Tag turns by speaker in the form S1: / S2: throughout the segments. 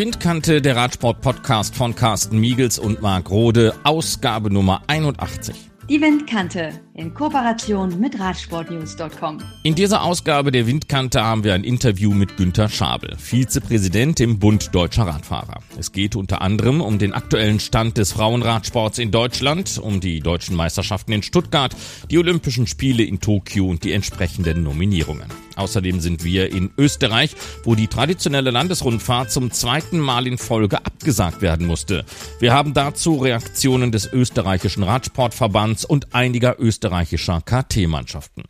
S1: Windkante, der Radsport-Podcast von Carsten Miegels und Marc Rode, Ausgabe Nummer 81.
S2: Die Windkante in Kooperation mit Radsportnews.com.
S1: In dieser Ausgabe der Windkante haben wir ein Interview mit Günter Schabel, Vizepräsident im Bund Deutscher Radfahrer. Es geht unter anderem um den aktuellen Stand des Frauenradsports in Deutschland, um die deutschen Meisterschaften in Stuttgart, die Olympischen Spiele in Tokio und die entsprechenden Nominierungen. Außerdem sind wir in Österreich, wo die traditionelle Landesrundfahrt zum zweiten Mal in Folge abgesagt werden musste. Wir haben dazu Reaktionen des österreichischen Radsportverbands und einiger österreichischer KT-Mannschaften.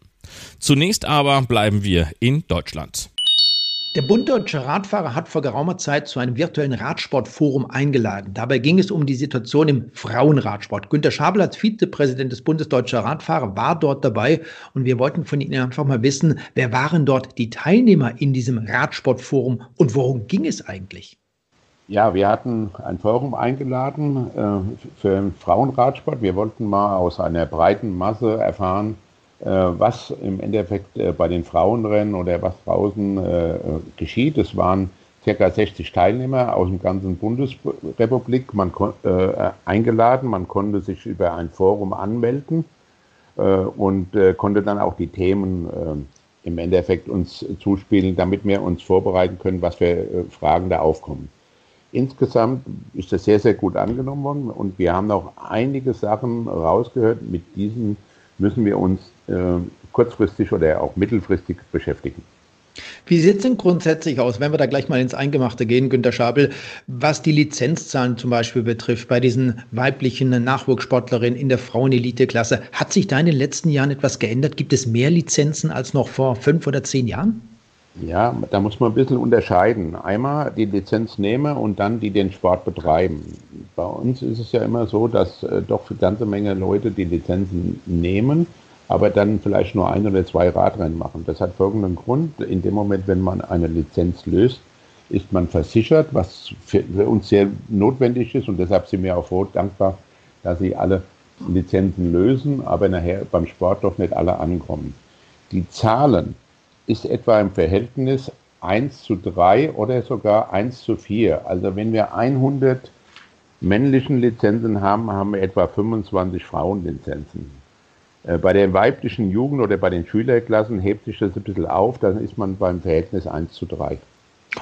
S1: Zunächst aber bleiben wir in Deutschland.
S3: Der Bund Deutscher Radfahrer hat vor geraumer Zeit zu einem virtuellen Radsportforum eingeladen. Dabei ging es um die Situation im Frauenradsport. Günter Schabel als Vizepräsident des Bundes Deutscher Radfahrer war dort dabei und wir wollten von Ihnen einfach mal wissen, wer waren dort die Teilnehmer in diesem Radsportforum und worum ging es eigentlich?
S4: Ja, wir hatten ein Forum eingeladen äh, für den Frauenradsport. Wir wollten mal aus einer breiten Masse erfahren, was im Endeffekt äh, bei den Frauenrennen oder was draußen äh, geschieht. Es waren ca. 60 Teilnehmer aus der ganzen Bundesrepublik man eingeladen. Man konnte sich über ein Forum anmelden und konnte dann auch die Themen im Endeffekt uns zuspielen, damit wir uns vorbereiten können, was für Fragen da aufkommen. Insgesamt ist das sehr, sehr gut angenommen worden und wir haben auch einige Sachen rausgehört. Mit diesen müssen wir uns äh, kurzfristig oder auch mittelfristig beschäftigen.
S3: Wie sieht es denn grundsätzlich aus, wenn wir da gleich mal ins Eingemachte gehen, Günter Schabel, was die Lizenzzahlen zum Beispiel betrifft, bei diesen weiblichen Nachwuchssportlerinnen in der Frauenelite-Klasse? Hat sich da in den letzten Jahren etwas geändert? Gibt es mehr Lizenzen als noch vor fünf oder zehn Jahren?
S4: Ja, da muss man ein bisschen unterscheiden. Einmal die Lizenznehmer und dann die den Sport betreiben. Bei uns ist es ja immer so, dass äh, doch für ganze Menge Leute die Lizenzen nehmen aber dann vielleicht nur ein oder zwei Radrennen machen. Das hat folgenden Grund. In dem Moment, wenn man eine Lizenz löst, ist man versichert, was für, für uns sehr notwendig ist und deshalb sind wir auch froh, dankbar, dass sie alle Lizenzen lösen, aber nachher beim Sport doch nicht alle ankommen. Die Zahlen ist etwa im Verhältnis 1 zu 3 oder sogar 1 zu 4. Also wenn wir 100 männlichen Lizenzen haben, haben wir etwa 25 Frauenlizenzen. Äh, bei den weiblichen Jugend- oder bei den Schülerklassen hebt sich das ein bisschen auf, dann ist man beim Verhältnis 1 zu 3.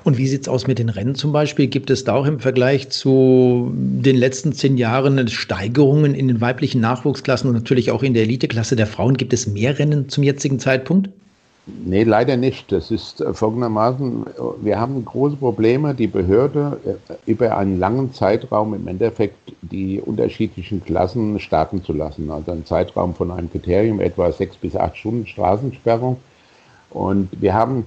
S3: Und wie sieht es aus mit den Rennen zum Beispiel? Gibt es da auch im Vergleich zu den letzten zehn Jahren Steigerungen in den weiblichen Nachwuchsklassen und natürlich auch in der Eliteklasse der Frauen? Gibt es mehr Rennen zum jetzigen Zeitpunkt?
S4: Nee, leider nicht. Das ist äh, folgendermaßen, wir haben große Probleme, die Behörde äh, über einen langen Zeitraum im Endeffekt die unterschiedlichen Klassen starten zu lassen. Also ein Zeitraum von einem Kriterium etwa sechs bis acht Stunden Straßensperrung. Und wir haben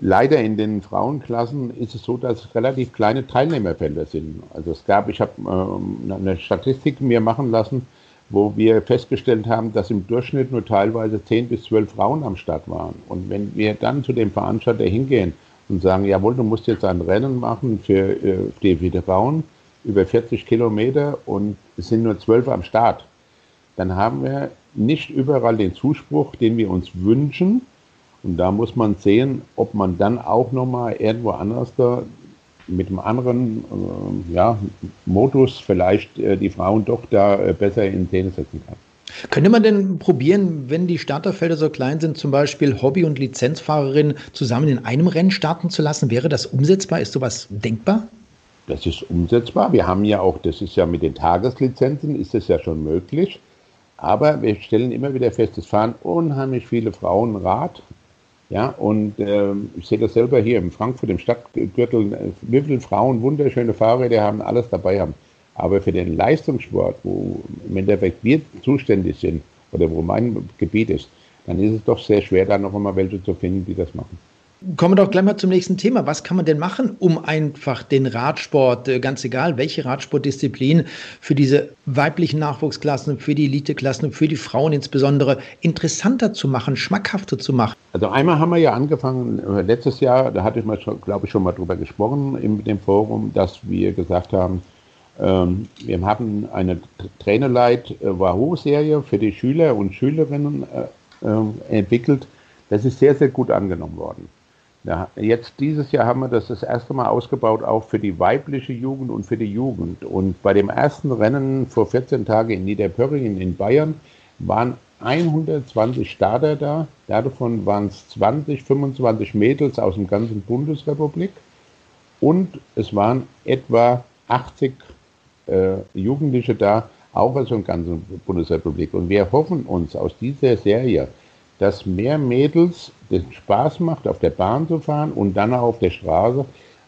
S4: leider in den Frauenklassen ist es so, dass relativ kleine Teilnehmerfelder sind. Also es gab, ich habe ähm, eine Statistik mir machen lassen, wo wir festgestellt haben, dass im Durchschnitt nur teilweise 10 bis 12 Frauen am Start waren. Und wenn wir dann zu dem Veranstalter hingehen und sagen, jawohl, du musst jetzt ein Rennen machen für, äh, die, Frauen über 40 Kilometer und es sind nur 12 am Start, dann haben wir nicht überall den Zuspruch, den wir uns wünschen. Und da muss man sehen, ob man dann auch nochmal irgendwo anders da mit einem anderen äh, ja, Modus vielleicht äh, die Frauen doch da äh, besser in Szene setzen kann.
S3: Könnte man denn probieren, wenn die Starterfelder so klein sind, zum Beispiel Hobby- und Lizenzfahrerinnen zusammen in einem Rennen starten zu lassen? Wäre das umsetzbar? Ist sowas denkbar?
S4: Das ist umsetzbar. Wir haben ja auch, das ist ja mit den Tageslizenzen, ist das ja schon möglich. Aber wir stellen immer wieder fest, es fahren unheimlich viele Frauen Rad ja, und äh, ich sehe das selber hier in Frankfurt im Stadtgürtel, wie viele Frauen wunderschöne Fahrräder haben, alles dabei haben. Aber für den Leistungssport, wo im Endeffekt wir zuständig sind oder wo mein Gebiet ist, dann ist es doch sehr schwer, da noch einmal welche zu finden, die das machen.
S3: Kommen wir doch gleich mal zum nächsten Thema. Was kann man denn machen, um einfach den Radsport, äh, ganz egal welche Radsportdisziplin, für diese weiblichen Nachwuchsklassen, für die Eliteklassen, für die Frauen insbesondere interessanter zu machen, schmackhafter zu machen?
S4: Also einmal haben wir ja angefangen, äh, letztes Jahr, da hatte ich mal, glaube ich, schon mal drüber gesprochen in dem Forum, dass wir gesagt haben, ähm, wir haben eine Trainerleit äh, Wahoo-Serie für die Schüler und Schülerinnen entwickelt. Das ist sehr, sehr gut angenommen worden. Ja, jetzt dieses Jahr haben wir das das erste Mal ausgebaut, auch für die weibliche Jugend und für die Jugend. Und bei dem ersten Rennen vor 14 Tagen in Niederpörringen in Bayern waren 120 Starter da. Davon waren es 20, 25 Mädels aus dem ganzen Bundesrepublik. Und es waren etwa 80 äh, Jugendliche da, auch aus der ganzen Bundesrepublik. Und wir hoffen uns aus dieser Serie, dass mehr Mädels den Spaß macht, auf der Bahn zu fahren und dann auch auf der Straße,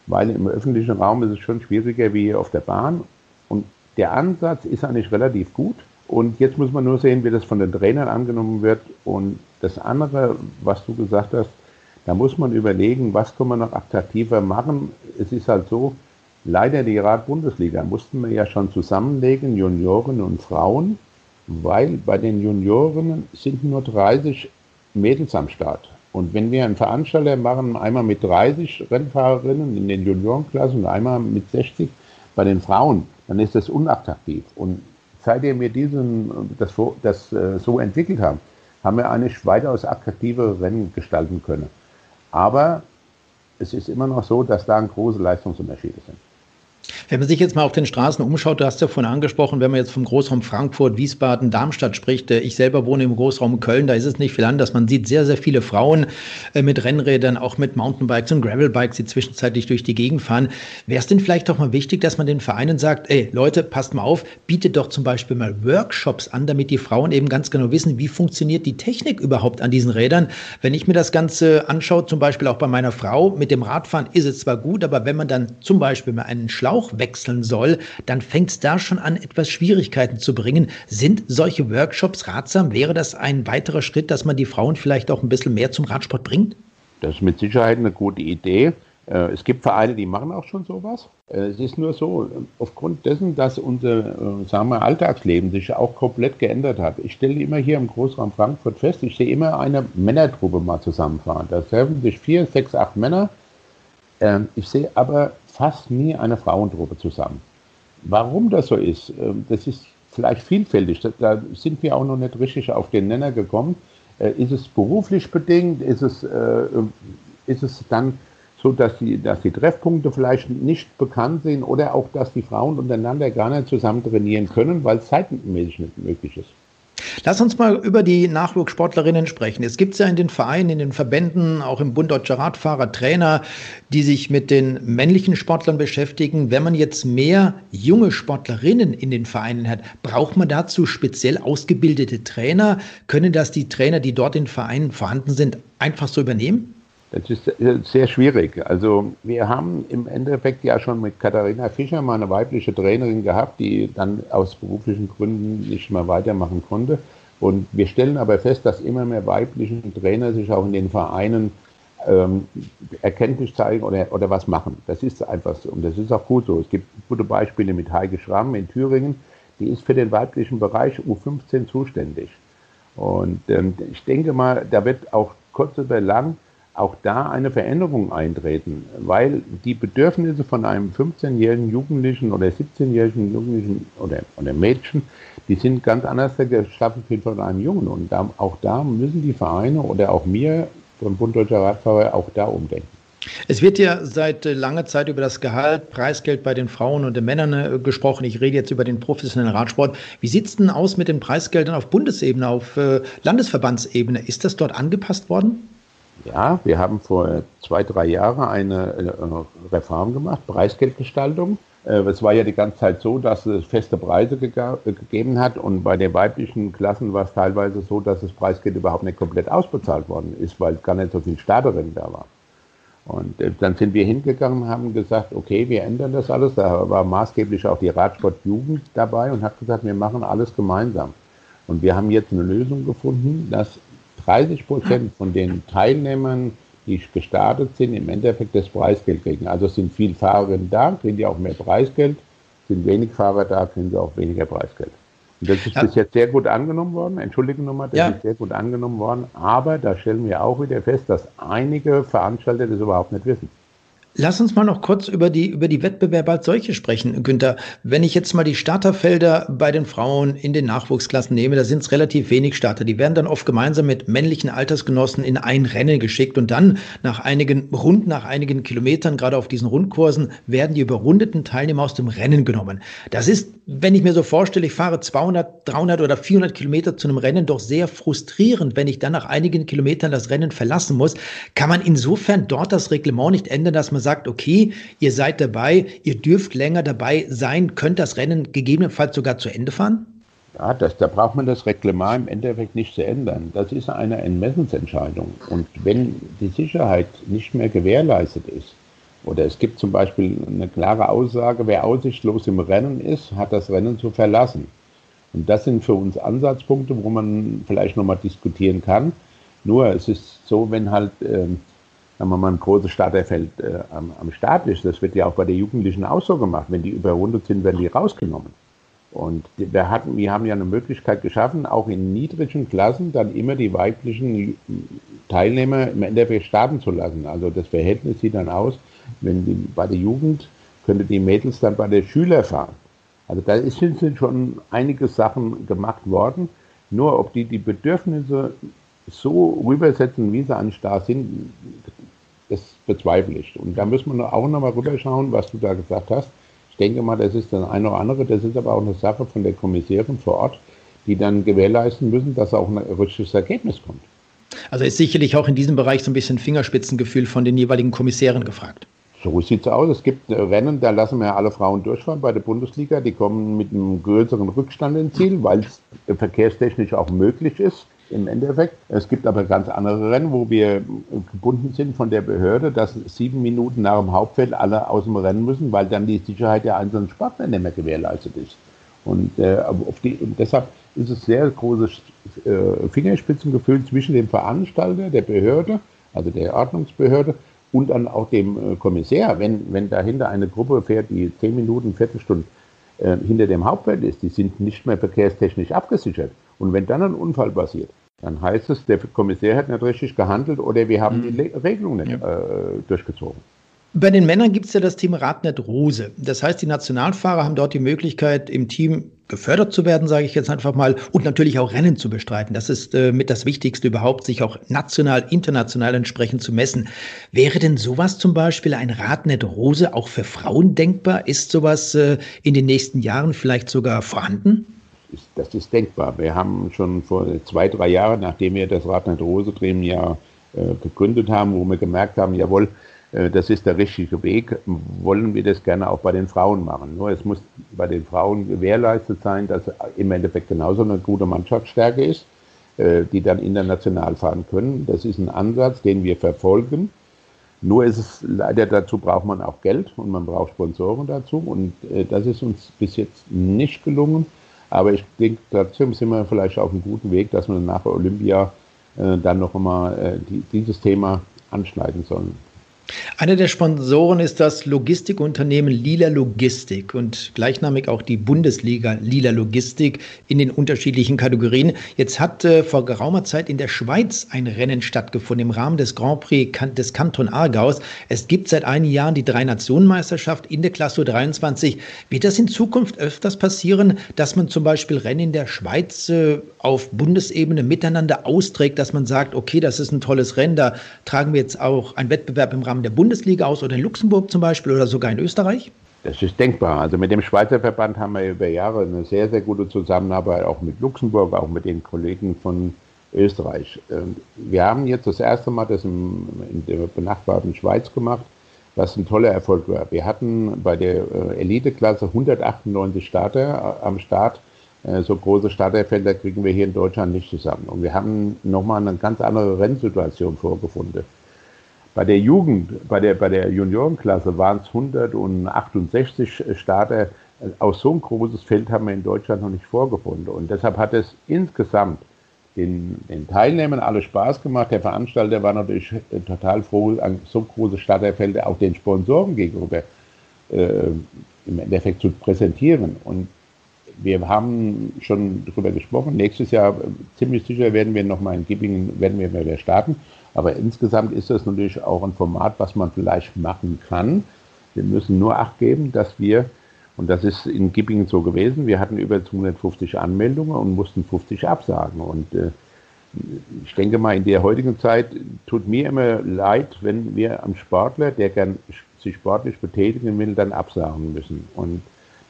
S4: weil im öffentlichen Raum ist es schon schwieriger wie auf der Bahn. Und der Ansatz ist eigentlich relativ gut. Und jetzt muss man nur sehen, wie das von den Trainern angenommen wird. Und das andere, was du gesagt hast, da muss man überlegen, was kann man noch attraktiver machen. Es ist halt so, leider die Rad-Bundesliga mussten wir ja schon zusammenlegen, Junioren und Frauen, weil bei den Junioren sind nur 30 Mädels am Start. Und wenn wir einen Veranstalter machen, einmal mit 30 Rennfahrerinnen in den Juniorenklassen und einmal mit 60 bei den Frauen, dann ist das unattraktiv. Und seitdem wir diesen, das, das äh, so entwickelt haben, haben wir eigentlich weitaus attraktive Rennen gestalten können. Aber es ist immer noch so, dass da große Leistungsunterschiede sind.
S3: Wenn man sich jetzt mal auf den Straßen umschaut, du hast ja vorhin angesprochen, wenn man jetzt vom Großraum Frankfurt, Wiesbaden, Darmstadt spricht, äh, ich selber wohne im Großraum Köln, da ist es nicht viel anders. Man sieht sehr, sehr viele Frauen äh, mit Rennrädern, auch mit Mountainbikes und Gravelbikes, die zwischenzeitlich durch die Gegend fahren. Wäre es denn vielleicht doch mal wichtig, dass man den Vereinen sagt, ey Leute, passt mal auf, bietet doch zum Beispiel mal Workshops an, damit die Frauen eben ganz genau wissen, wie funktioniert die Technik überhaupt an diesen Rädern. Wenn ich mir das Ganze anschaue, zum Beispiel auch bei meiner Frau, mit dem Radfahren ist es zwar gut, aber wenn man dann zum Beispiel mal einen Schlauch Schlauch wechseln soll, dann fängt es da schon an, etwas Schwierigkeiten zu bringen. Sind solche Workshops ratsam? Wäre das ein weiterer Schritt, dass man die Frauen vielleicht auch ein bisschen mehr zum Radsport bringt?
S4: Das ist mit Sicherheit eine gute Idee. Äh, es gibt Vereine, die machen auch schon sowas. Äh, es ist nur so, aufgrund dessen, dass unser äh, sagen wir, Alltagsleben sich auch komplett geändert hat. Ich stelle immer hier im Großraum Frankfurt fest, ich sehe immer eine Männertruppe mal zusammenfahren. Da treffen sich vier, sechs, acht Männer. Ähm, ich sehe aber fast nie eine Frauentruppe zusammen. Warum das so ist, ähm, das ist vielleicht vielfältig. Da sind wir auch noch nicht richtig auf den Nenner gekommen. Äh, ist es beruflich bedingt? Ist es, äh, ist es dann so, dass die, dass die Treffpunkte vielleicht nicht bekannt sind oder auch, dass die Frauen untereinander gar nicht zusammen trainieren können, weil es zeitmäßig nicht möglich ist?
S3: Lass uns mal über die Nachwuchssportlerinnen sprechen. Es gibt ja in den Vereinen, in den Verbänden, auch im Bund Deutscher Radfahrer, Trainer, die sich mit den männlichen Sportlern beschäftigen. Wenn man jetzt mehr junge Sportlerinnen in den Vereinen hat, braucht man dazu speziell ausgebildete Trainer? Können das die Trainer, die dort in Vereinen vorhanden sind, einfach so übernehmen?
S4: Das ist sehr schwierig. Also wir haben im Endeffekt ja schon mit Katharina Fischer mal eine weibliche Trainerin gehabt, die dann aus beruflichen Gründen nicht mehr weitermachen konnte. Und wir stellen aber fest, dass immer mehr weibliche Trainer sich auch in den Vereinen ähm, erkenntlich zeigen oder, oder was machen. Das ist einfach so. Und das ist auch gut so. Es gibt gute Beispiele mit Heike Schramm in Thüringen. Die ist für den weiblichen Bereich U15 zuständig. Und ähm, ich denke mal, da wird auch kurz oder lang auch da eine Veränderung eintreten, weil die Bedürfnisse von einem 15-jährigen Jugendlichen oder 17-jährigen Jugendlichen oder, oder Mädchen, die sind ganz anders geschaffen wie von einem Jungen. Und da, auch da müssen die Vereine oder auch mir vom Bund Deutscher Radfahrer auch da umdenken.
S3: Es wird ja seit langer Zeit über das Gehalt, Preisgeld bei den Frauen und den Männern äh, gesprochen. Ich rede jetzt über den professionellen Radsport. Wie sieht es denn aus mit den Preisgeldern auf Bundesebene, auf äh, Landesverbandsebene? Ist das dort angepasst worden?
S4: Ja, wir haben vor zwei, drei Jahren eine, äh, Reform gemacht, Preisgeldgestaltung. Äh, es war ja die ganze Zeit so, dass es feste Preise ge gegeben hat und bei den weiblichen Klassen war es teilweise so, dass das Preisgeld überhaupt nicht komplett ausbezahlt worden ist, weil gar nicht so viel Starterinnen da war. Und äh, dann sind wir hingegangen und haben gesagt, okay, wir ändern das alles. Da war maßgeblich auch die Radsportjugend dabei und hat gesagt, wir machen alles gemeinsam. Und wir haben jetzt eine Lösung gefunden, dass 30 Prozent von den Teilnehmern, die gestartet sind, im Endeffekt das Preisgeld kriegen. Also sind viele Fahrerinnen da, kriegen die auch mehr Preisgeld, sind wenig Fahrer da, kriegen sie auch weniger Preisgeld. Und das ist ja. bis jetzt sehr gut angenommen worden. Entschuldigung nochmal, das ja. ist sehr gut angenommen worden. Aber da stellen wir auch wieder fest, dass einige Veranstalter das überhaupt nicht wissen.
S3: Lass uns mal noch kurz über die, über die Wettbewerbe als solche sprechen, Günther. Wenn ich jetzt mal die Starterfelder bei den Frauen in den Nachwuchsklassen nehme, da sind es relativ wenig Starter. Die werden dann oft gemeinsam mit männlichen Altersgenossen in ein Rennen geschickt und dann nach einigen, rund nach einigen Kilometern, gerade auf diesen Rundkursen, werden die überrundeten Teilnehmer aus dem Rennen genommen. Das ist, wenn ich mir so vorstelle, ich fahre 200, 300 oder 400 Kilometer zu einem Rennen, doch sehr frustrierend, wenn ich dann nach einigen Kilometern das Rennen verlassen muss. Kann man insofern dort das Reglement nicht ändern, dass man sagt, okay, ihr seid dabei, ihr dürft länger dabei sein, könnt das Rennen gegebenenfalls sogar zu Ende fahren?
S4: Ja, das, da braucht man das Reglement im Endeffekt nicht zu ändern. Das ist eine Entmessensentscheidung. Und wenn die Sicherheit nicht mehr gewährleistet ist, oder es gibt zum Beispiel eine klare Aussage, wer aussichtslos im Rennen ist, hat das Rennen zu verlassen. Und das sind für uns Ansatzpunkte, wo man vielleicht nochmal diskutieren kann. Nur es ist so, wenn halt ähm, sagen wir mal, ein großes Starterfeld äh, am, am Start ist, das wird ja auch bei den Jugendlichen auch so gemacht. Wenn die überrundet sind, werden die rausgenommen. Und wir, hatten, wir haben ja eine Möglichkeit geschaffen, auch in niedrigen Klassen dann immer die weiblichen Teilnehmer im Endeffekt starten zu lassen. Also das Verhältnis sieht dann aus, wenn die, bei der Jugend könnte die Mädels dann bei der Schüler fahren. Also da sind schon einige Sachen gemacht worden. Nur ob die die Bedürfnisse so rübersetzen, wie sie an Start sind, bezweifle ich. Und da müssen wir auch nochmal rüberschauen, was du da gesagt hast. Ich denke mal, das ist das eine oder andere, das ist aber auch eine Sache von der Kommissarin vor Ort, die dann gewährleisten müssen, dass auch ein richtiges Ergebnis kommt.
S3: Also ist sicherlich auch in diesem Bereich so ein bisschen Fingerspitzengefühl von den jeweiligen Kommissären gefragt.
S4: So sieht es aus. Es gibt Rennen, da lassen wir alle Frauen durchfahren bei der Bundesliga. Die kommen mit einem größeren Rückstand ins Ziel, weil es verkehrstechnisch auch möglich ist im Endeffekt. Es gibt aber ganz andere Rennen, wo wir gebunden sind von der Behörde, dass sieben Minuten nach dem Hauptfeld alle aus dem Rennen müssen, weil dann die Sicherheit der einzelnen Sportler nicht mehr gewährleistet ist. Und, äh, die, und deshalb ist es sehr großes äh, Fingerspitzengefühl zwischen dem Veranstalter, der Behörde, also der Ordnungsbehörde, und dann auch dem äh, Kommissär. Wenn, wenn dahinter eine Gruppe fährt, die zehn Minuten, Viertelstunde äh, hinter dem Hauptfeld ist, die sind nicht mehr verkehrstechnisch abgesichert und wenn dann ein Unfall passiert, dann heißt es, der Kommissär hat nicht richtig gehandelt oder wir haben mhm. die Regelung nicht ja. äh, durchgezogen.
S3: Bei den Männern gibt es ja das Team Radnet Rose. Das heißt, die Nationalfahrer haben dort die Möglichkeit, im Team gefördert zu werden, sage ich jetzt einfach mal, und natürlich auch Rennen zu bestreiten. Das ist äh, mit das Wichtigste überhaupt, sich auch national, international entsprechend zu messen. Wäre denn sowas zum Beispiel ein Radnet Rose auch für Frauen denkbar? Ist sowas äh, in den nächsten Jahren vielleicht sogar vorhanden?
S4: Ist, das ist denkbar. Wir haben schon vor zwei, drei Jahren, nachdem wir das Radnet Rose Drehen ja äh, gegründet haben, wo wir gemerkt haben, jawohl, äh, das ist der richtige Weg, wollen wir das gerne auch bei den Frauen machen. Nur es muss bei den Frauen gewährleistet sein, dass im Endeffekt genauso eine gute Mannschaftsstärke ist, äh, die dann international fahren können. Das ist ein Ansatz, den wir verfolgen. Nur ist es leider dazu braucht man auch Geld und man braucht Sponsoren dazu und äh, das ist uns bis jetzt nicht gelungen. Aber ich denke, trotzdem sind wir vielleicht auf einem guten Weg, dass wir nach Olympia äh, dann noch einmal äh, die, dieses Thema anschneiden sollen.
S3: Einer der Sponsoren ist das Logistikunternehmen Lila Logistik und gleichnamig auch die Bundesliga Lila Logistik in den unterschiedlichen Kategorien. Jetzt hat äh, vor geraumer Zeit in der Schweiz ein Rennen stattgefunden im Rahmen des Grand Prix des Kanton Aargaus. Es gibt seit einigen Jahren die Drei-Nationen-Meisterschaft in der Klasse 23. Wird das in Zukunft öfters passieren, dass man zum Beispiel Rennen in der Schweiz äh, auf Bundesebene miteinander austrägt, dass man sagt, okay, das ist ein tolles Rennen, da tragen wir jetzt auch einen Wettbewerb im Rahmen Rahmen der Bundesliga aus oder in Luxemburg zum Beispiel oder sogar in Österreich?
S4: Das ist denkbar. Also mit dem Schweizer Verband haben wir über Jahre eine sehr, sehr gute Zusammenarbeit, auch mit Luxemburg, auch mit den Kollegen von Österreich. Ähm, wir haben jetzt das erste Mal das in der benachbarten Schweiz gemacht, was ein toller Erfolg war. Wir hatten bei der äh, Eliteklasse 198 Starter äh, am Start. Äh, so große Starterfelder kriegen wir hier in Deutschland nicht zusammen. Und wir haben nochmal eine ganz andere Rennsituation vorgefunden. Bei der Jugend, bei der, bei der Juniorenklasse waren es 168 Starter. Aus so ein großes Feld haben wir in Deutschland noch nicht vorgefunden. Und deshalb hat es insgesamt den, den Teilnehmern alle Spaß gemacht. Der Veranstalter war natürlich total froh, an so große Starterfelder auch den Sponsoren gegenüber äh, im Endeffekt zu präsentieren. Und wir haben schon darüber gesprochen. Nächstes Jahr ziemlich sicher werden wir nochmal in Gippingen werden wir wieder starten. Aber insgesamt ist das natürlich auch ein Format, was man vielleicht machen kann. Wir müssen nur Acht geben, dass wir, und das ist in Gippingen so gewesen, wir hatten über 250 Anmeldungen und mussten 50 absagen. Und äh, ich denke mal, in der heutigen Zeit tut mir immer leid, wenn wir am Sportler, der gern sich sportlich betätigen will, dann absagen müssen. Und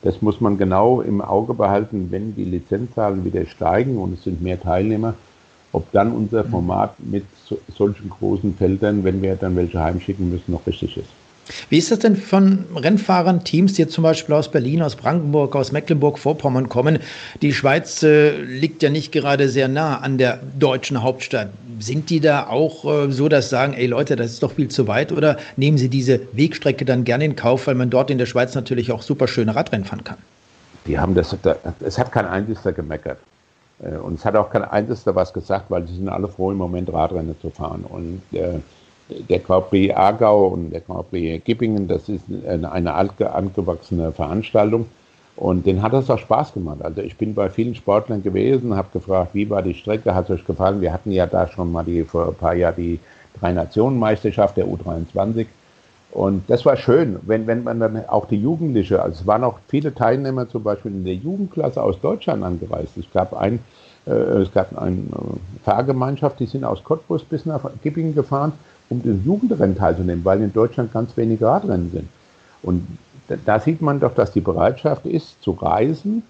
S4: das muss man genau im Auge behalten, wenn die Lizenzzahlen wieder steigen und es sind mehr Teilnehmer, ob dann unser Format mit so, solchen großen Feldern, wenn wir dann welche heimschicken müssen, noch richtig ist.
S3: Wie ist das denn von Rennfahrern, Teams, die jetzt zum Beispiel aus Berlin, aus Brandenburg, aus Mecklenburg-Vorpommern kommen? Die Schweiz äh, liegt ja nicht gerade sehr nah an der deutschen Hauptstadt. Sind die da auch äh, so, dass sagen, ey Leute, das ist doch viel zu weit? Oder nehmen sie diese Wegstrecke dann gerne in Kauf, weil man dort in der Schweiz natürlich auch super schöne Radrennen fahren kann?
S4: Die haben das, es hat kein einziger gemeckert. Äh, und es hat auch kein einziger was gesagt, weil sie sind alle froh, im Moment Radrennen zu fahren. Und äh, der Grand Prix Aargau und der Grand Prix Gippingen, das ist eine angewachsene Veranstaltung. Und den hat es auch Spaß gemacht. Also ich bin bei vielen Sportlern gewesen, habe gefragt, wie war die Strecke, hat es euch gefallen? Wir hatten ja da schon mal die, vor ein paar Jahren die Drei-Nationen-Meisterschaft der U23. Und das war schön, wenn, wenn man dann auch die Jugendliche, also es waren auch viele Teilnehmer zum Beispiel in der Jugendklasse aus Deutschland angereist. Es gab ein, äh, es gab eine äh, Fahrgemeinschaft, die sind aus Cottbus bis nach Gippingen gefahren um den Jugendrennen teilzunehmen, weil in Deutschland ganz wenige Radrennen sind. Und da sieht man doch, dass die Bereitschaft ist, zu reisen,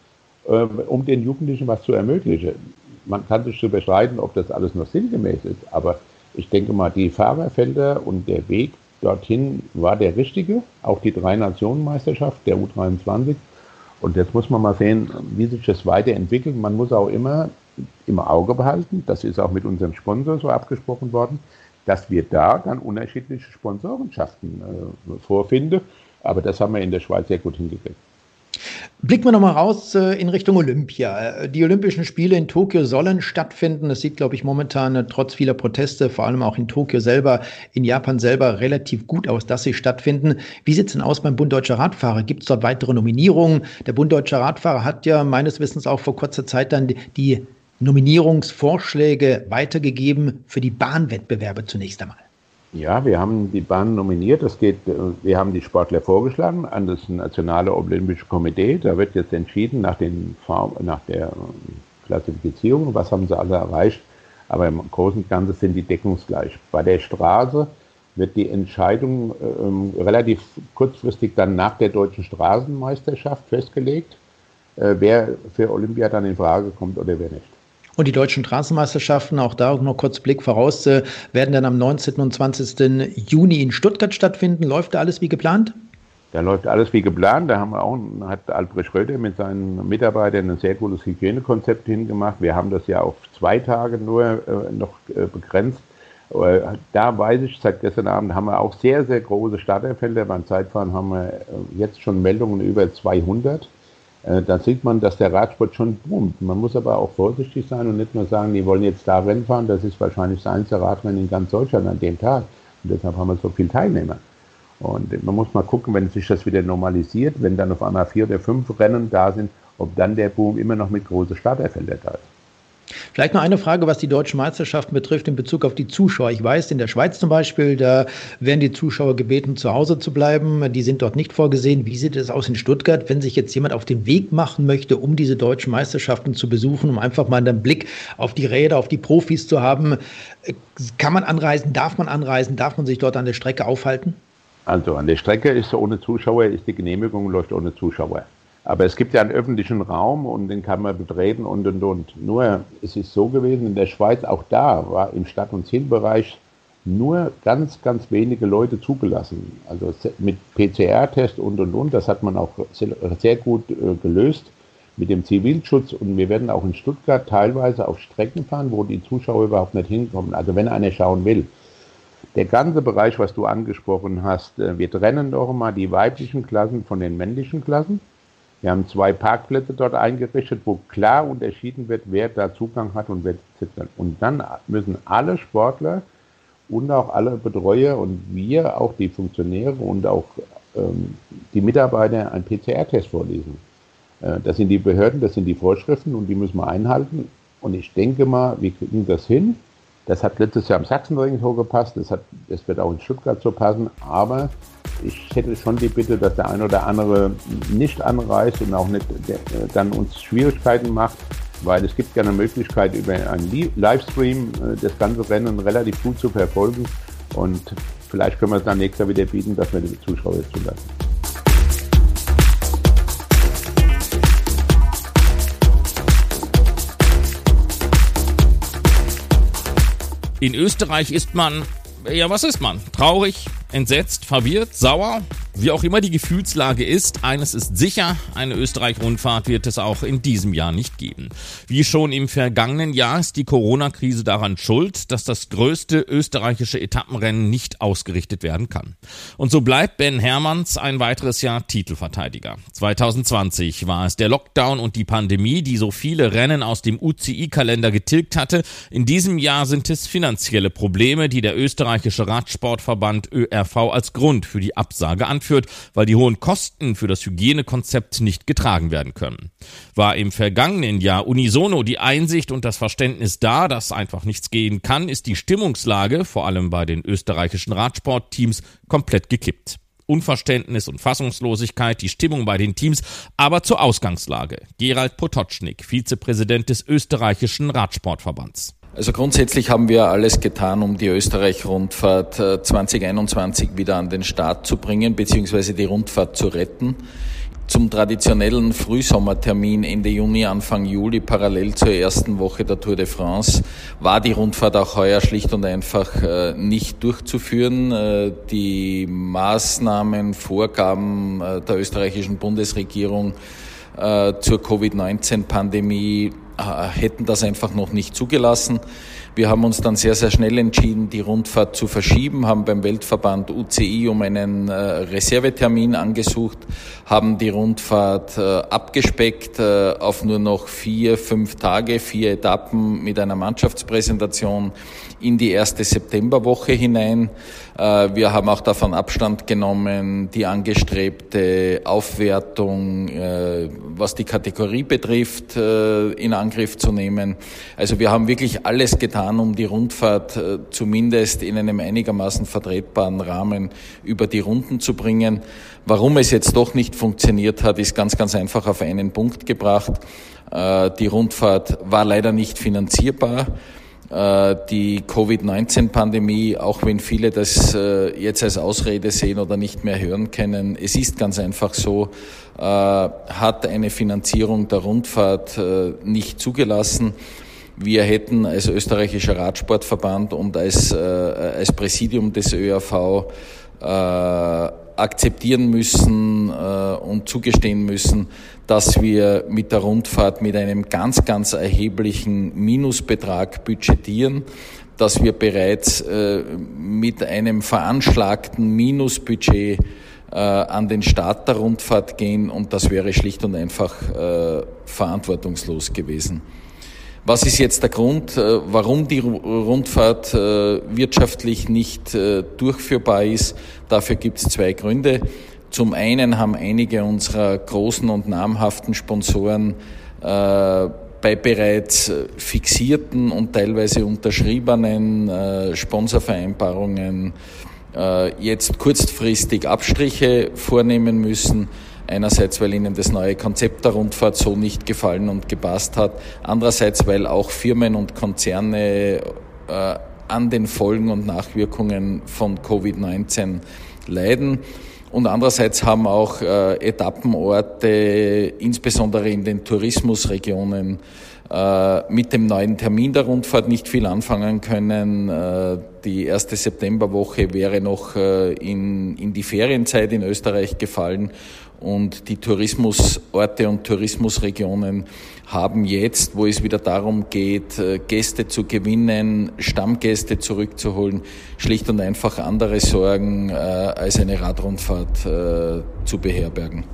S4: äh, um den Jugendlichen was zu ermöglichen. Man kann sich zu bestreiten, ob das alles noch sinngemäß ist, aber ich denke mal, die Fahrerfelder und der Weg dorthin war der richtige, auch die Drei-Nationen-Meisterschaft der U23. Und jetzt muss man mal sehen, wie sich das weiterentwickelt. Man muss auch immer im Auge behalten, das ist auch mit unserem Sponsor so abgesprochen worden, dass wir da dann unterschiedliche Sponsorenschaften äh, vorfinden. Aber das haben wir in der Schweiz sehr gut hingekriegt.
S3: Blicken wir nochmal raus äh, in Richtung Olympia. Äh, die Olympischen Spiele in Tokio sollen stattfinden. Das sieht, glaube ich, momentan äh, trotz vieler Proteste, vor allem auch in Tokio selber, in Japan selber, relativ gut aus, dass sie stattfinden. Wie sieht es denn aus beim Bund Deutscher Radfahrer? Gibt es dort weitere Nominierungen? Der Bund Deutscher Radfahrer hat ja meines Wissens auch vor kurzer Zeit dann die Nominierungsvorschläge weitergegeben für die Bahnwettbewerbe zunächst einmal?
S4: Ja, wir haben die Bahn nominiert. Das geht, äh, wir haben die Sportler vorgeschlagen an das Nationale Olympische Komitee. Da wird jetzt entschieden nach, den, nach der äh, Klassifizierung, was haben sie alle erreicht. Aber im Großen und Ganzen sind die deckungsgleich. Bei der Straße wird die Entscheidung äh, relativ kurzfristig dann nach der deutschen Straßenmeisterschaft festgelegt, äh, wer für Olympia dann in Frage kommt oder wer nicht.
S3: Und die deutschen Straßenmeisterschaften, auch da noch kurz Blick voraus, äh, werden dann am 19. und 20. Juni in Stuttgart stattfinden. Läuft da alles wie geplant?
S4: Da läuft alles wie geplant. Da haben wir auch, hat Albrecht Schröder mit seinen Mitarbeitern ein sehr gutes Hygienekonzept hingemacht. Wir haben das ja auf zwei Tage nur äh, noch äh, begrenzt. Äh, da weiß ich, seit gestern Abend haben wir auch sehr, sehr große Starterfelder. Beim Zeitfahren haben wir äh, jetzt schon Meldungen über 200. Äh, da sieht man, dass der Radsport schon boomt. Man muss aber auch vorsichtig sein und nicht nur sagen, die wollen jetzt da Rennen fahren. Das ist wahrscheinlich das einzige Radrennen in ganz Deutschland an dem Tag. Und deshalb haben wir so viele Teilnehmer. Und man muss mal gucken, wenn sich das wieder normalisiert, wenn dann auf einmal vier oder fünf Rennen da sind, ob dann der Boom immer noch mit großen Starterfeldern da ist.
S3: Vielleicht noch eine Frage, was die deutschen Meisterschaften betrifft in Bezug auf die Zuschauer. Ich weiß, in der Schweiz zum Beispiel, da werden die Zuschauer gebeten, zu Hause zu bleiben. Die sind dort nicht vorgesehen. Wie sieht es aus in Stuttgart, wenn sich jetzt jemand auf den Weg machen möchte, um diese deutschen Meisterschaften zu besuchen, um einfach mal einen Blick auf die Räder, auf die Profis zu haben? Kann man anreisen? Darf man anreisen? Darf man sich dort an der Strecke aufhalten?
S4: Also an der Strecke ist ohne Zuschauer, ist die Genehmigung läuft ohne Zuschauer. Aber es gibt ja einen öffentlichen Raum und den kann man betreten und und und. Nur es ist so gewesen, in der Schweiz, auch da war im Stadt- und Zielbereich nur ganz, ganz wenige Leute zugelassen. Also mit PCR-Test und und und. Das hat man auch sehr, gut äh, gelöst mit dem Zivilschutz. Und wir werden auch in Stuttgart teilweise auf Strecken fahren, wo die Zuschauer überhaupt nicht hinkommen. Also wenn einer schauen will. Der ganze Bereich, was du angesprochen hast, äh, wir trennen doch mal die weiblichen Klassen von den männlichen Klassen. Wir haben zwei Parkplätze dort eingerichtet, wo klar unterschieden wird, wer da Zugang hat und wer sitzt. Und dann müssen alle Sportler und auch alle Betreuer und wir, auch die Funktionäre und auch ähm, die Mitarbeiter einen PCR-Test vorlesen. Äh, das sind die Behörden, das sind die Vorschriften und die müssen wir einhalten. Und ich denke mal, wir kriegen das hin. Das hat letztes Jahr am Sachsenring so gepasst, das, hat, das wird auch in Stuttgart so passen, aber ich hätte schon die Bitte, dass der ein oder andere nicht anreist und auch nicht der, dann uns Schwierigkeiten macht, weil es gibt ja eine Möglichkeit, über einen Livestream äh, das ganze Rennen relativ gut zu verfolgen und vielleicht können wir es dann nächstes Jahr wieder bieten, dass wir die Zuschauer zulassen.
S1: In Österreich ist man, ja was ist man? Traurig, entsetzt, verwirrt, sauer, wie auch immer die Gefühlslage ist, eines ist sicher, eine Österreich-Rundfahrt wird es auch in diesem Jahr nicht geben. Wie schon im vergangenen Jahr ist die Corona-Krise daran schuld, dass das größte österreichische Etappenrennen nicht ausgerichtet werden kann. Und so bleibt Ben Hermanns ein weiteres Jahr Titelverteidiger. 2020 war es der Lockdown und die Pandemie, die so viele Rennen aus dem UCI-Kalender getilgt hatte. In diesem Jahr sind es finanzielle Probleme, die der österreichische Radsportverband ÖRV als Grund für die Absage anführt eingeführt, weil die hohen Kosten für das Hygienekonzept nicht getragen werden können. War im vergangenen Jahr unisono die Einsicht und das Verständnis da, dass einfach nichts gehen kann, ist die Stimmungslage, vor allem bei den österreichischen Radsportteams, komplett gekippt. Unverständnis und Fassungslosigkeit, die Stimmung bei den Teams, aber zur Ausgangslage. Gerald Potocznik, Vizepräsident des österreichischen Radsportverbands.
S5: Also grundsätzlich haben wir alles getan, um die Österreich-Rundfahrt 2021 äh, wieder an den Start zu bringen, beziehungsweise die Rundfahrt zu retten. Zum traditionellen Frühsommertermin Ende Juni, Anfang Juli, parallel zur ersten Woche der Tour de France, war die Rundfahrt auch heuer schlicht und einfach äh, nicht durchzuführen. Äh, die Maßnahmen, Vorgaben der österreichischen Bundesregierung zur Covid-19-Pandemie äh, hätten das einfach noch nicht zugelassen. Wir haben uns dann sehr, sehr schnell entschieden, die Rundfahrt zu verschieben, haben beim Weltverband UCI um einen äh, Reservetermin angesucht, haben die Rundfahrt äh, abgespeckt auf nur noch vier, fünf Tage, vier Etappen mit einer Mannschaftspräsentation in die erste Septemberwoche hinein. Wir haben auch davon Abstand genommen, die angestrebte Aufwertung, was die Kategorie betrifft, in Angriff zu nehmen. Also wir haben wirklich alles getan, um die Rundfahrt äh, zumindest in einem einigermaßen vertretbaren Rahmen über die Runden zu bringen. Warum es jetzt doch nicht funktioniert hat, ist ganz, ganz einfach auf einen Punkt gebracht. Äh, die Rundfahrt war leider nicht finanzierbar äh, die Covid-19-Pandemie, auch wenn viele das jetzt als Ausrede sehen oder nicht mehr hören können, es ist ganz einfach so, hat eine Finanzierung der Rundfahrt nicht zugelassen. Wir hätten als österreichischer Radsportverband und als, äh, als Präsidium des ÖRV akzeptieren müssen und zugestehen müssen, dass wir mit der Rundfahrt mit einem ganz, ganz erheblichen Minusbetrag budgetieren, dass wir bereits mit einem veranschlagten Minusbudget äh, an den Start der Rundfahrt gehen und das wäre schlicht und einfach äh, verantwortungslos gewesen. Was ist jetzt der Grund, äh, warum die Rundfahrt äh, wirtschaftlich nicht äh, durchführbar ist? Dafür gibt es zwei Gründe. Zum einen haben einige unserer großen und namhaften Sponsoren bei bereits fixierten und teilweise unterschriebenen Sponsorvereinbarungen jetzt kurzfristig Abstriche vornehmen müssen. Einerseits, weil ihnen das neue Konzept der Rundfahrt so nicht gefallen und gepasst hat. Andererseits, weil auch Firmen und Konzerne äh, an den Folgen und Nachwirkungen von Covid-19 leiden. Und andererseits haben auch äh, Etappenorte, insbesondere in den Tourismusregionen, äh, mit dem neuen Termin der Rundfahrt nicht viel anfangen können. Äh, die erste Septemberwoche wäre noch äh, in, in die Ferienzeit in Österreich gefallen und die Tourismusorte und Tourismusregionen haben jetzt, wo es wieder darum geht, Gäste zu gewinnen, Stammgäste zurückzuholen, schlicht und einfach andere Sorgen als eine Radrundfahrt zu beherbergen.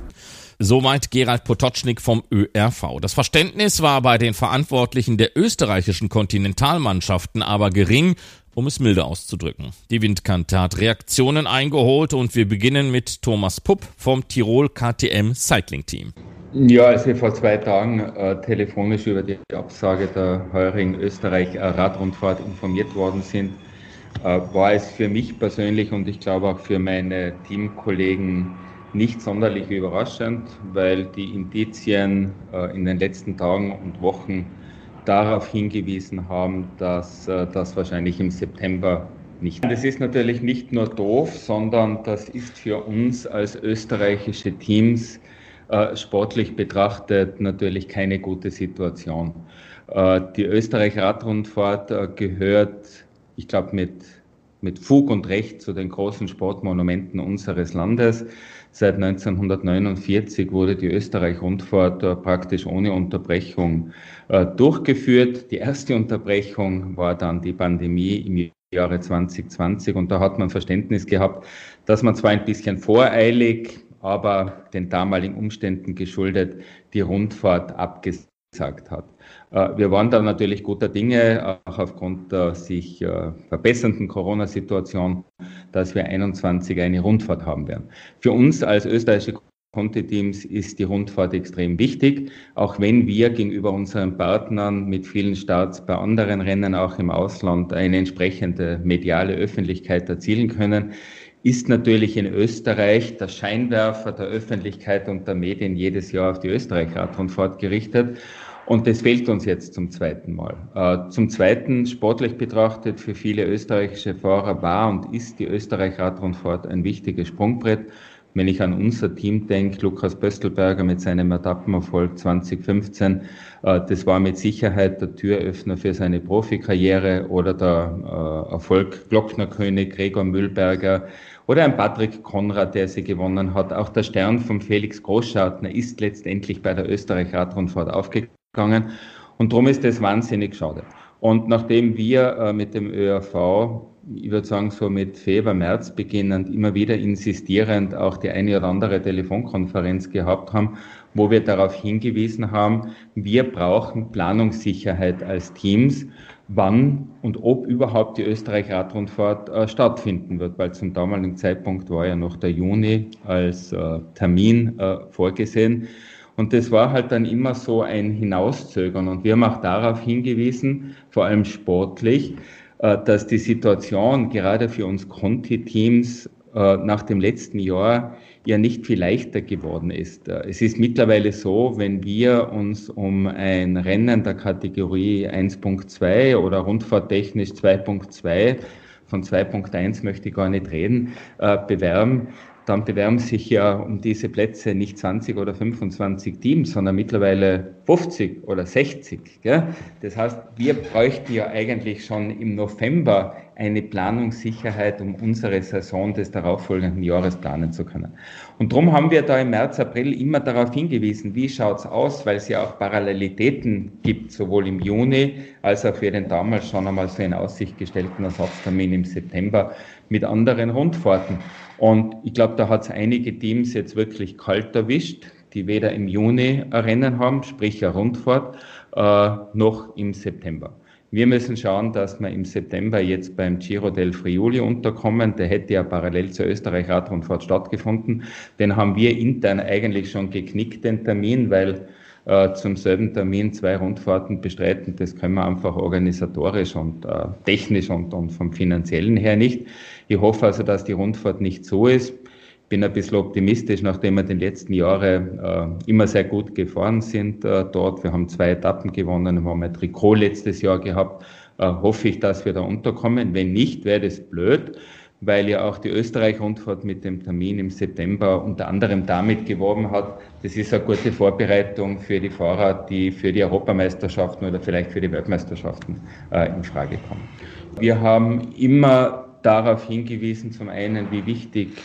S1: Soweit Gerald Potocznik vom ÖRV. Das Verständnis war bei den Verantwortlichen der österreichischen Kontinentalmannschaften aber gering, um es milde auszudrücken. Die Windkante hat Reaktionen eingeholt und wir beginnen mit Thomas Pupp vom Tirol KTM Cycling Team.
S6: Ja, als wir vor zwei Tagen äh, telefonisch über die Absage der heurigen Österreich-Radrundfahrt informiert worden sind, äh, war es für mich persönlich und ich glaube auch für meine Teamkollegen nicht sonderlich überraschend, weil die Indizien äh, in den letzten Tagen und Wochen darauf hingewiesen haben, dass äh, das wahrscheinlich im September nicht. Das ist natürlich nicht nur doof, sondern das ist für uns als österreichische Teams äh, sportlich betrachtet natürlich keine gute Situation. Äh, die Österreich-Radrundfahrt äh, gehört, ich glaube, mit, mit Fug und Recht zu den großen Sportmonumenten unseres Landes. Seit 1949 wurde die Österreich-Rundfahrt praktisch ohne Unterbrechung durchgeführt. Die erste Unterbrechung war dann die Pandemie im Jahre 2020 und da hat man Verständnis gehabt, dass man zwar ein bisschen voreilig aber den damaligen Umständen geschuldet die Rundfahrt abgesagt hat. Äh, wir waren da natürlich guter Dinge, auch aufgrund der sich äh, verbessernden Corona-Situation, dass wir 21 eine Rundfahrt haben werden. Für uns als österreichische Conti-Teams ist die Rundfahrt extrem wichtig, auch wenn wir gegenüber unseren Partnern mit vielen Starts bei anderen Rennen auch im Ausland eine entsprechende mediale Öffentlichkeit erzielen können ist natürlich in Österreich der Scheinwerfer der Öffentlichkeit und der Medien jedes Jahr auf die Österreich-Radrundfahrt gerichtet. Und das fehlt uns jetzt zum zweiten Mal. Äh, zum zweiten, sportlich betrachtet, für viele österreichische Fahrer war und ist die Österreich-Radrundfahrt ein wichtiges Sprungbrett. Wenn ich an unser Team denke, Lukas Böstelberger mit seinem Etappenerfolg 2015, äh, das war mit Sicherheit der Türöffner für seine Profikarriere oder der äh, Erfolg Glocknerkönig Gregor Mühlberger oder ein Patrick Konrad, der sie gewonnen hat. Auch der Stern von Felix Großschartner ist letztendlich bei der Österreich-Radrundfahrt aufgegangen. Und darum ist das wahnsinnig schade. Und nachdem wir äh, mit dem ÖRV, ich würde sagen so mit Februar, März beginnend, immer wieder insistierend auch die eine oder andere Telefonkonferenz gehabt haben, wo wir darauf hingewiesen haben, wir brauchen Planungssicherheit als Teams wann und ob überhaupt die Österreich-Radrundfahrt äh, stattfinden wird, weil zum damaligen Zeitpunkt war ja noch der Juni als äh, Termin äh, vorgesehen. Und das war halt dann immer so ein Hinauszögern. Und wir haben auch darauf hingewiesen, vor allem sportlich, dass die Situation gerade für uns Conti-Teams äh, nach dem letzten Jahr ja nicht viel leichter geworden ist. Äh, es ist mittlerweile so, wenn wir uns um ein Rennen der Kategorie 1.2 oder rundfahrttechnisch 2.2 von 2.1 möchte ich gar nicht reden, äh, bewerben, dann bewerben sich ja um diese Plätze nicht 20 oder 25 Teams, sondern mittlerweile 50 oder 60. Gell? Das heißt, wir bräuchten ja eigentlich schon im November eine Planungssicherheit, um unsere Saison des darauffolgenden Jahres planen zu können. Und darum haben wir da im März, April immer darauf hingewiesen, wie schaut's aus, weil es ja auch Parallelitäten gibt, sowohl im Juni als auch für den damals schon einmal so in Aussicht gestellten Ersatztermin im September mit anderen Rundfahrten. Und ich glaube, da hat es einige Teams jetzt wirklich kalt erwischt, die weder im Juni ein Rennen haben, sprich eine Rundfahrt, äh, noch im September. Wir müssen schauen, dass wir im September jetzt beim Giro del Friuli unterkommen. Der hätte ja parallel zur Österreich-Radrundfahrt stattgefunden. Den haben wir intern eigentlich schon geknickt, den Termin, weil äh, zum selben Termin zwei Rundfahrten bestreiten, das können wir einfach organisatorisch und äh, technisch und, und vom finanziellen her nicht. Ich hoffe also, dass die Rundfahrt nicht so ist bin ein bisschen optimistisch, nachdem wir den letzten Jahren äh, immer sehr gut gefahren sind äh, dort. Wir haben zwei Etappen gewonnen, wir haben ein Trikot letztes Jahr gehabt. Äh, hoffe ich, dass wir da unterkommen. Wenn nicht, wäre das blöd, weil ja auch die Österreich-Rundfahrt mit dem Termin im September unter anderem damit geworben hat, das ist eine gute Vorbereitung für die Fahrer, die für die Europameisterschaften oder vielleicht für die Weltmeisterschaften äh, in Frage kommen. Wir haben immer darauf hingewiesen, zum einen, wie wichtig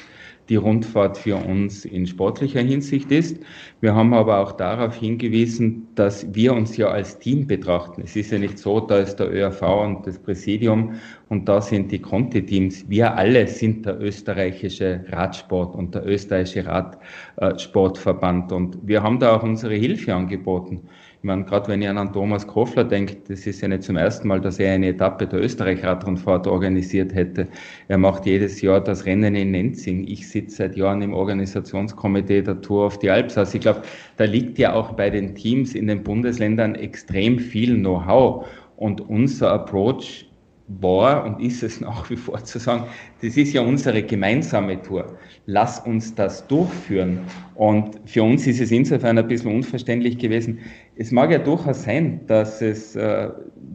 S6: die Rundfahrt für uns in sportlicher Hinsicht ist. Wir haben aber auch darauf hingewiesen, dass wir uns ja als Team betrachten. Es ist ja nicht so, da ist der ÖRV und das Präsidium und da sind die Conti-Teams. Wir alle sind der österreichische Radsport und der österreichische Radsportverband und wir haben da auch unsere Hilfe angeboten. Ich meine, gerade wenn ich an Thomas Kofler denke, das ist ja nicht zum ersten Mal, dass er eine Etappe der Österreich-Radrundfahrt organisiert hätte. Er macht jedes Jahr das Rennen in Nenzing. Ich sitze seit Jahren im Organisationskomitee der Tour auf die Alps. Also ich glaube, da liegt ja auch bei den Teams in den Bundesländern extrem viel Know-how. Und unser Approach war und ist es nach wie vor zu sagen, das ist ja unsere gemeinsame Tour. Lass uns das durchführen. Und für uns ist es insofern ein bisschen unverständlich gewesen. Es mag ja durchaus sein, dass es äh,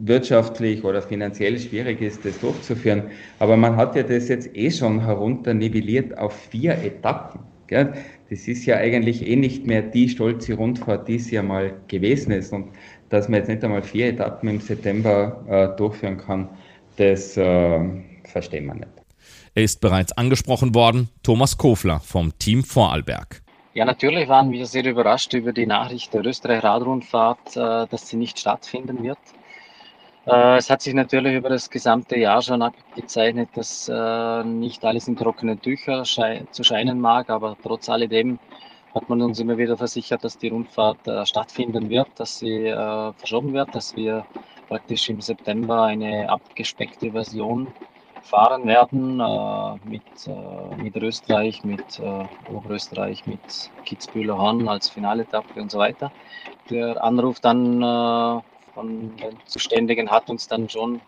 S6: wirtschaftlich oder finanziell schwierig ist, das durchzuführen. Aber man hat ja das jetzt eh schon herunternivelliert auf vier Etappen. Gell? Das ist ja eigentlich eh nicht mehr die stolze Rundfahrt, die es ja mal gewesen ist. Und dass man jetzt nicht einmal vier Etappen im September äh, durchführen kann, das äh, verstehen wir nicht.
S1: Er ist bereits angesprochen worden, Thomas Kofler vom Team Vorarlberg.
S7: Ja, natürlich waren wir sehr überrascht über die Nachricht der Österreich-Radrundfahrt, äh, dass sie nicht stattfinden wird. Äh, es hat sich natürlich über das gesamte Jahr schon abgezeichnet, dass äh, nicht alles in trockenen Tücher zu scheinen mag, aber trotz alledem hat man uns immer wieder versichert, dass die Rundfahrt stattfinden wird, dass sie verschoben wird, dass wir praktisch im September eine abgespeckte Version fahren werden äh, mit, äh, mit Österreich, mit äh, Oberösterreich, mit Kitzbühler Horn als Finaletappe und so weiter. Der Anruf dann äh, von den Zuständigen hat uns dann schon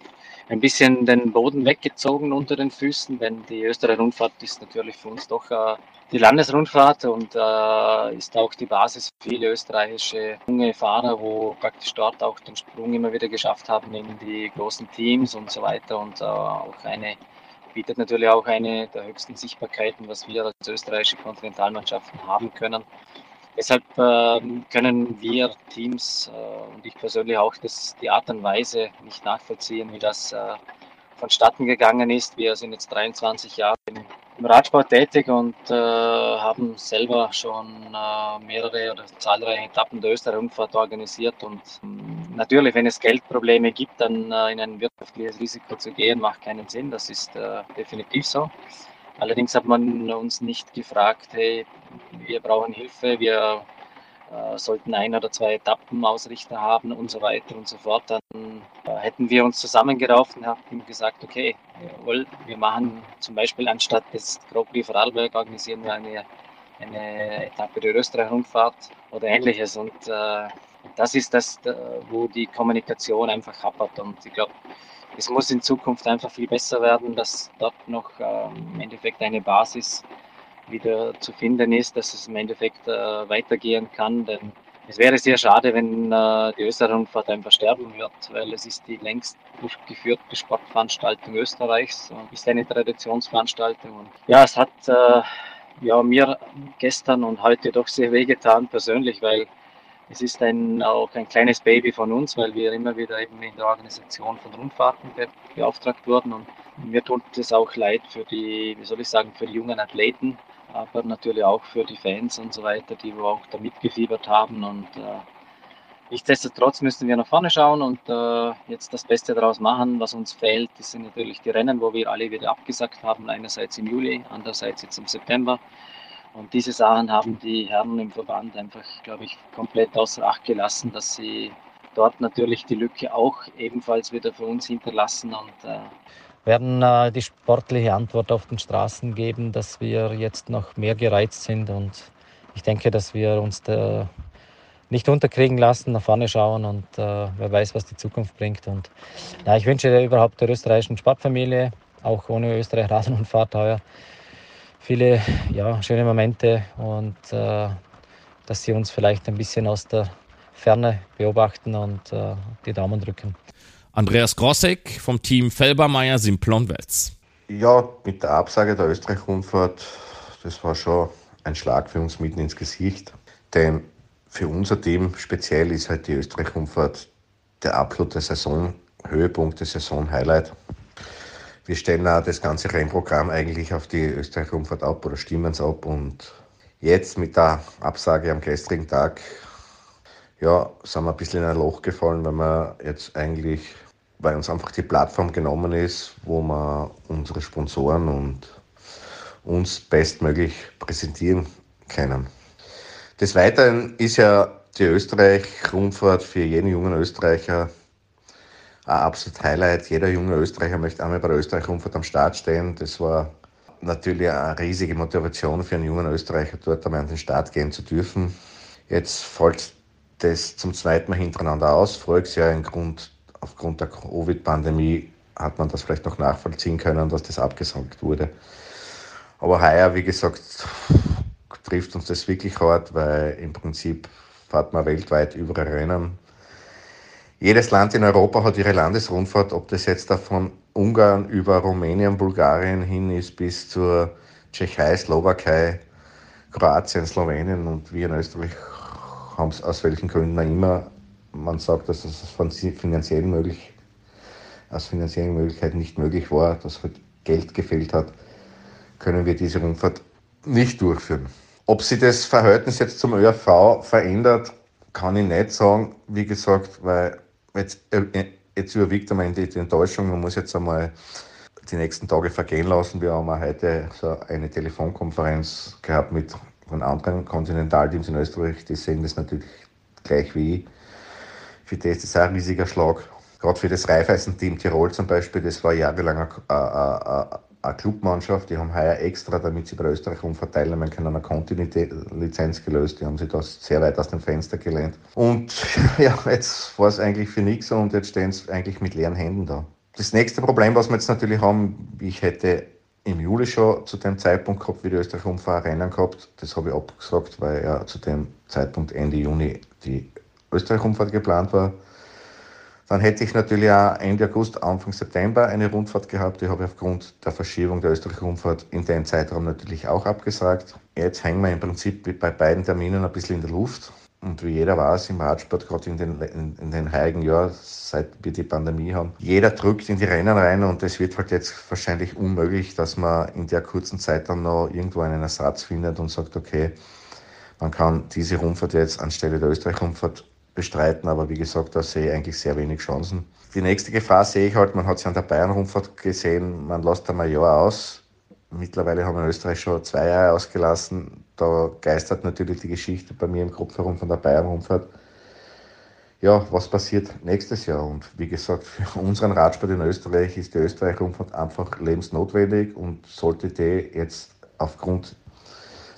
S7: ein bisschen den Boden weggezogen unter den Füßen, denn die Österreich-Rundfahrt ist natürlich für uns doch äh, die Landesrundfahrt und äh, ist auch die Basis für viele österreichische junge Fahrer, wo praktisch dort auch den Sprung immer wieder geschafft haben in die großen Teams und so weiter und äh, auch eine bietet natürlich auch eine der höchsten Sichtbarkeiten, was wir als österreichische Kontinentalmannschaften haben können. Deshalb äh, können wir Teams äh, und ich persönlich auch das, die Art und Weise nicht nachvollziehen, wie das äh, vonstatten gegangen ist. Wir sind jetzt 23 Jahre im Radsport tätig und äh, haben selber schon äh, mehrere oder zahlreiche Etappen der Österreich-Rundfahrt organisiert. Und äh, natürlich, wenn es Geldprobleme gibt, dann äh, in ein wirtschaftliches Risiko zu gehen, macht keinen Sinn. Das ist äh, definitiv so. Allerdings hat man uns nicht gefragt, hey, wir brauchen Hilfe, wir äh, sollten ein oder zwei Etappenausrichter haben und so weiter und so fort, dann äh, hätten wir uns zusammengerauft und haben gesagt, okay, jawohl, wir machen zum Beispiel anstatt des Grand Prix Vorarlberg organisieren wir eine, eine Etappe der Österreich-Rundfahrt oder ähnliches. Und äh, das ist das, wo die Kommunikation einfach hapert. Und ich glaube, es muss in Zukunft einfach viel besser werden, dass dort noch ähm, im Endeffekt eine Basis wieder zu finden ist, dass es im Endeffekt äh, weitergehen kann. Denn es wäre sehr schade, wenn äh, die Österreich-Rundfahrt einfach sterben wird, weil es ist die längst durchgeführte Sportveranstaltung Österreichs und ist eine Traditionsveranstaltung. Und ja, es hat äh, ja, mir gestern und heute doch sehr wehgetan persönlich, weil es ist ein, auch ein kleines Baby von uns, weil wir immer wieder eben in der Organisation von Rundfahrten be beauftragt wurden. Und mir tut es auch leid für die, wie soll ich sagen, für die jungen Athleten, aber natürlich auch für die Fans und so weiter, die auch da mitgefiebert haben. Und äh, nichtsdestotrotz müssen wir nach vorne schauen und äh, jetzt das Beste daraus machen. Was uns fehlt, das sind natürlich die Rennen, wo wir alle wieder abgesagt haben. Einerseits im Juli, andererseits jetzt im September. Und diese Sachen haben die Herren im Verband einfach, glaube ich, komplett außer Acht gelassen, dass sie dort natürlich die Lücke auch ebenfalls wieder für uns hinterlassen und äh,
S8: werden äh, die sportliche Antwort auf den Straßen geben, dass wir jetzt noch mehr gereizt sind und ich denke, dass wir uns da nicht unterkriegen lassen, nach vorne schauen und äh, wer weiß, was die Zukunft bringt. Und ja, ich wünsche überhaupt der österreichischen Sportfamilie, auch ohne Österreich Rasen und Fahrt heuer, viele ja, schöne Momente und äh, dass sie uns vielleicht ein bisschen aus der Ferne beobachten und äh, die Daumen drücken.
S1: Andreas Grossek vom Team Felbermeier Simplon Wels.
S4: Ja, mit der Absage der Österreich-Rundfahrt, das war schon ein Schlag für uns mitten ins Gesicht. Denn für unser Team speziell ist halt die Österreich-Rundfahrt der absolute Saisonhöhepunkt, der Saisonhighlight. Wir stellen auch das ganze Rennprogramm eigentlich auf die Österreich-Rundfahrt ab oder stimmen es ab. Und jetzt mit der Absage am gestrigen Tag, ja, sind wir ein bisschen in ein Loch gefallen, weil wir jetzt eigentlich, weil uns einfach die Plattform genommen ist, wo wir unsere Sponsoren und uns bestmöglich präsentieren können. Des Weiteren ist ja
S9: Die Österreich-Rundfahrt für jeden jungen Österreicher ein absolut Highlight. Jeder junge Österreicher möchte einmal bei der Österreich-Rundfahrt am Start stehen. Das war natürlich eine riesige Motivation für einen jungen Österreicher, dort einmal an den Start gehen zu dürfen. Jetzt fällt das zum zweiten Mal hintereinander aus. Voriges Jahr Grund, aufgrund der Covid-Pandemie hat man das vielleicht noch nachvollziehen können, dass das abgesagt wurde. Aber heuer, wie gesagt, trifft uns das wirklich hart, weil im Prinzip fährt man weltweit überall Rennen. Jedes Land in Europa hat ihre Landesrundfahrt, ob das jetzt da von Ungarn über Rumänien, Bulgarien hin ist bis zur Tschechei, Slowakei, Kroatien, Slowenien und wir in Österreich haben es aus welchen Gründen auch immer, man sagt, dass es von finanziellen möglich, aus finanziellen Möglichkeiten nicht möglich war, dass halt Geld gefehlt hat, können wir diese Rundfahrt nicht durchführen. Ob sich das Verhältnis jetzt zum ÖRV verändert, kann ich nicht sagen. Wie gesagt, weil jetzt, äh, jetzt überwiegt einmal die, die Enttäuschung. Man muss jetzt einmal die nächsten Tage vergehen lassen. Wir haben heute so eine Telefonkonferenz gehabt mit von anderen Kontinentalteams in Österreich. Die sehen das natürlich gleich wie ich. Für das ist das ein riesiger Schlag. Gerade für das Raiffeisen-Team Tirol zum Beispiel, das war jahrelang eine, eine Clubmannschaft, die haben heuer extra, damit sie bei Österreich umverteilen man kann eine Kontinuitätslizenz gelöst. Die haben sich das sehr weit aus dem Fenster gelehnt. Und ja, jetzt war es eigentlich für nichts und jetzt stehen sie eigentlich mit leeren Händen da. Das nächste Problem, was wir jetzt natürlich haben, ich hätte im Juli schon zu dem Zeitpunkt gehabt, wie die Österreich Umfahrer Rennen gehabt. Das habe ich abgesagt, weil ja zu dem Zeitpunkt Ende Juni die Österreich Umfahrt geplant war. Dann hätte ich natürlich auch Ende August, Anfang September eine Rundfahrt gehabt. Die habe ich aufgrund der Verschiebung der Österreich-Rundfahrt in den Zeitraum natürlich auch abgesagt. Jetzt hängen wir im Prinzip bei beiden Terminen ein bisschen in der Luft. Und wie jeder weiß, im Radsport, gerade in den, in, in den heiligen Jahren, seit wir die Pandemie haben, jeder drückt in die Rennen rein und es wird halt jetzt wahrscheinlich unmöglich, dass man in der kurzen Zeit dann noch irgendwo einen Ersatz findet und sagt, okay, man kann diese Rundfahrt jetzt anstelle der Österreich-Rundfahrt bestreiten, aber wie gesagt, da sehe ich eigentlich sehr wenig Chancen. Die nächste Gefahr sehe ich halt, man hat es an der Bayern-Rundfahrt gesehen, man lässt einmal ein Jahr aus. Mittlerweile haben wir in Österreich schon zwei Jahre ausgelassen. Da geistert natürlich die Geschichte bei mir im Kopf herum von der Bayern-Rundfahrt. Ja, was passiert nächstes Jahr? Und wie gesagt, für unseren Radsport in Österreich ist die Österreich-Rundfahrt einfach lebensnotwendig und sollte die jetzt aufgrund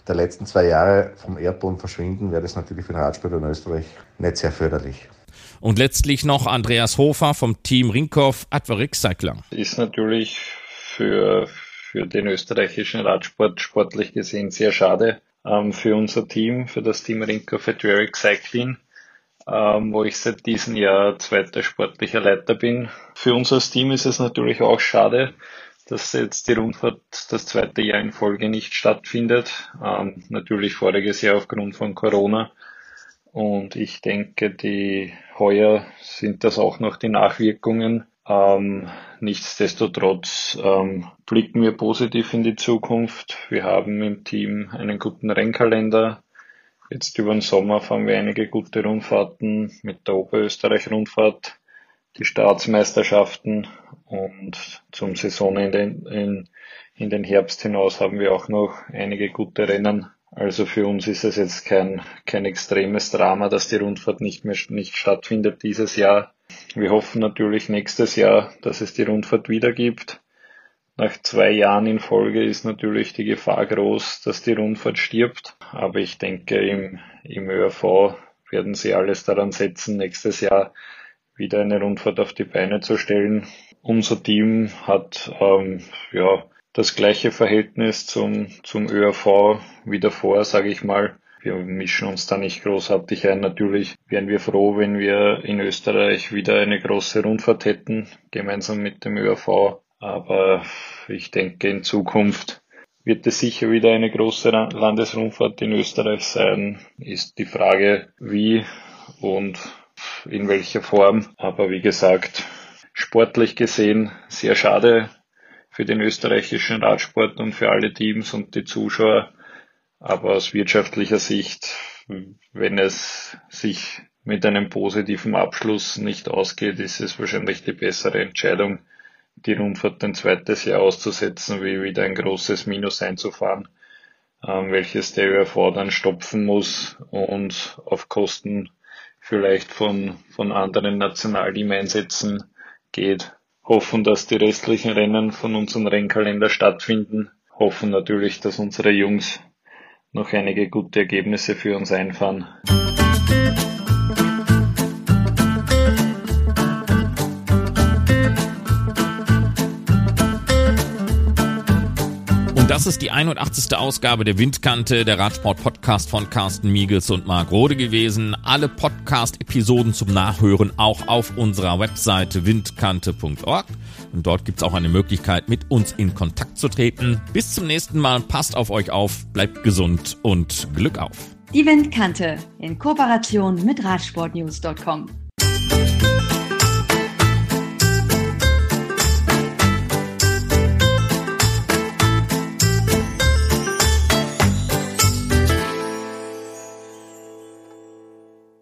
S9: der letzten zwei Jahre vom Erdboden verschwinden, wäre das natürlich für den Radsport in Österreich nicht sehr förderlich.
S1: Und letztlich noch Andreas Hofer vom Team Rinkhoff Advarik Cycling.
S10: Ist natürlich für, für den österreichischen Radsport sportlich gesehen sehr schade. Ähm, für unser Team, für das Team Rinkhoff Advarik Cycling, ähm, wo ich seit diesem Jahr zweiter sportlicher Leiter bin. Für uns als Team ist es natürlich auch schade, dass jetzt die Rundfahrt das zweite Jahr in Folge nicht stattfindet. Ähm, natürlich voriges Jahr aufgrund von Corona. Und ich denke, die heuer sind das auch noch die Nachwirkungen. Ähm, nichtsdestotrotz ähm, blicken wir positiv in die Zukunft. Wir haben im Team einen guten Rennkalender. Jetzt über den Sommer fahren wir einige gute Rundfahrten mit der Oberösterreich-Rundfahrt die Staatsmeisterschaften und zum Saisonende in, in, in den Herbst hinaus haben wir auch noch einige gute Rennen. Also für uns ist es jetzt kein, kein extremes Drama, dass die Rundfahrt nicht mehr nicht stattfindet dieses Jahr. Wir hoffen natürlich nächstes Jahr, dass es die Rundfahrt wieder gibt. Nach zwei Jahren in Folge ist natürlich die Gefahr groß, dass die Rundfahrt stirbt. Aber ich denke, im, im ÖRV werden sie alles daran setzen, nächstes Jahr wieder eine Rundfahrt auf die Beine zu stellen. Unser Team hat ähm, ja das gleiche Verhältnis zum, zum ÖRV wie davor, sage ich mal. Wir mischen uns da nicht großartig ein. Natürlich wären wir froh, wenn wir in Österreich wieder eine große Rundfahrt hätten, gemeinsam mit dem ÖRV. Aber ich denke, in Zukunft wird es sicher wieder eine große Landesrundfahrt in Österreich sein. Ist die Frage, wie und in welcher Form. Aber wie gesagt, sportlich gesehen sehr schade für den österreichischen Radsport und für alle Teams und die Zuschauer. Aber aus wirtschaftlicher Sicht, wenn es sich mit einem positiven Abschluss nicht ausgeht, ist es wahrscheinlich die bessere Entscheidung, die Rundfahrt ein zweites Jahr auszusetzen, wie wieder ein großes Minus einzufahren. ähm, welches der ÖRV dann stopfen muss und auf Kosten vielleicht von, von anderen Nationalteam-Einsätzen geht. Hoffen, dass die restlichen Rennen von unserem Rennkalender stattfinden. Hoffen natürlich, dass unsere Jungs noch einige gute Ergebnisse für uns einfahren.
S1: Ist die 81. Ausgabe der Windkante, der Radsport-Podcast von Carsten Miegels und Marc Rode gewesen. Alle Podcast-Episoden zum Nachhören auch auf unserer Webseite windkante.org. Und dort gibt's auch eine Möglichkeit, mit uns in Kontakt zu treten. Bis zum nächsten Mal. Passt auf euch auf, bleibt gesund und Glück auf.
S2: Die Windkante in Kooperation mit Radsportnews.com.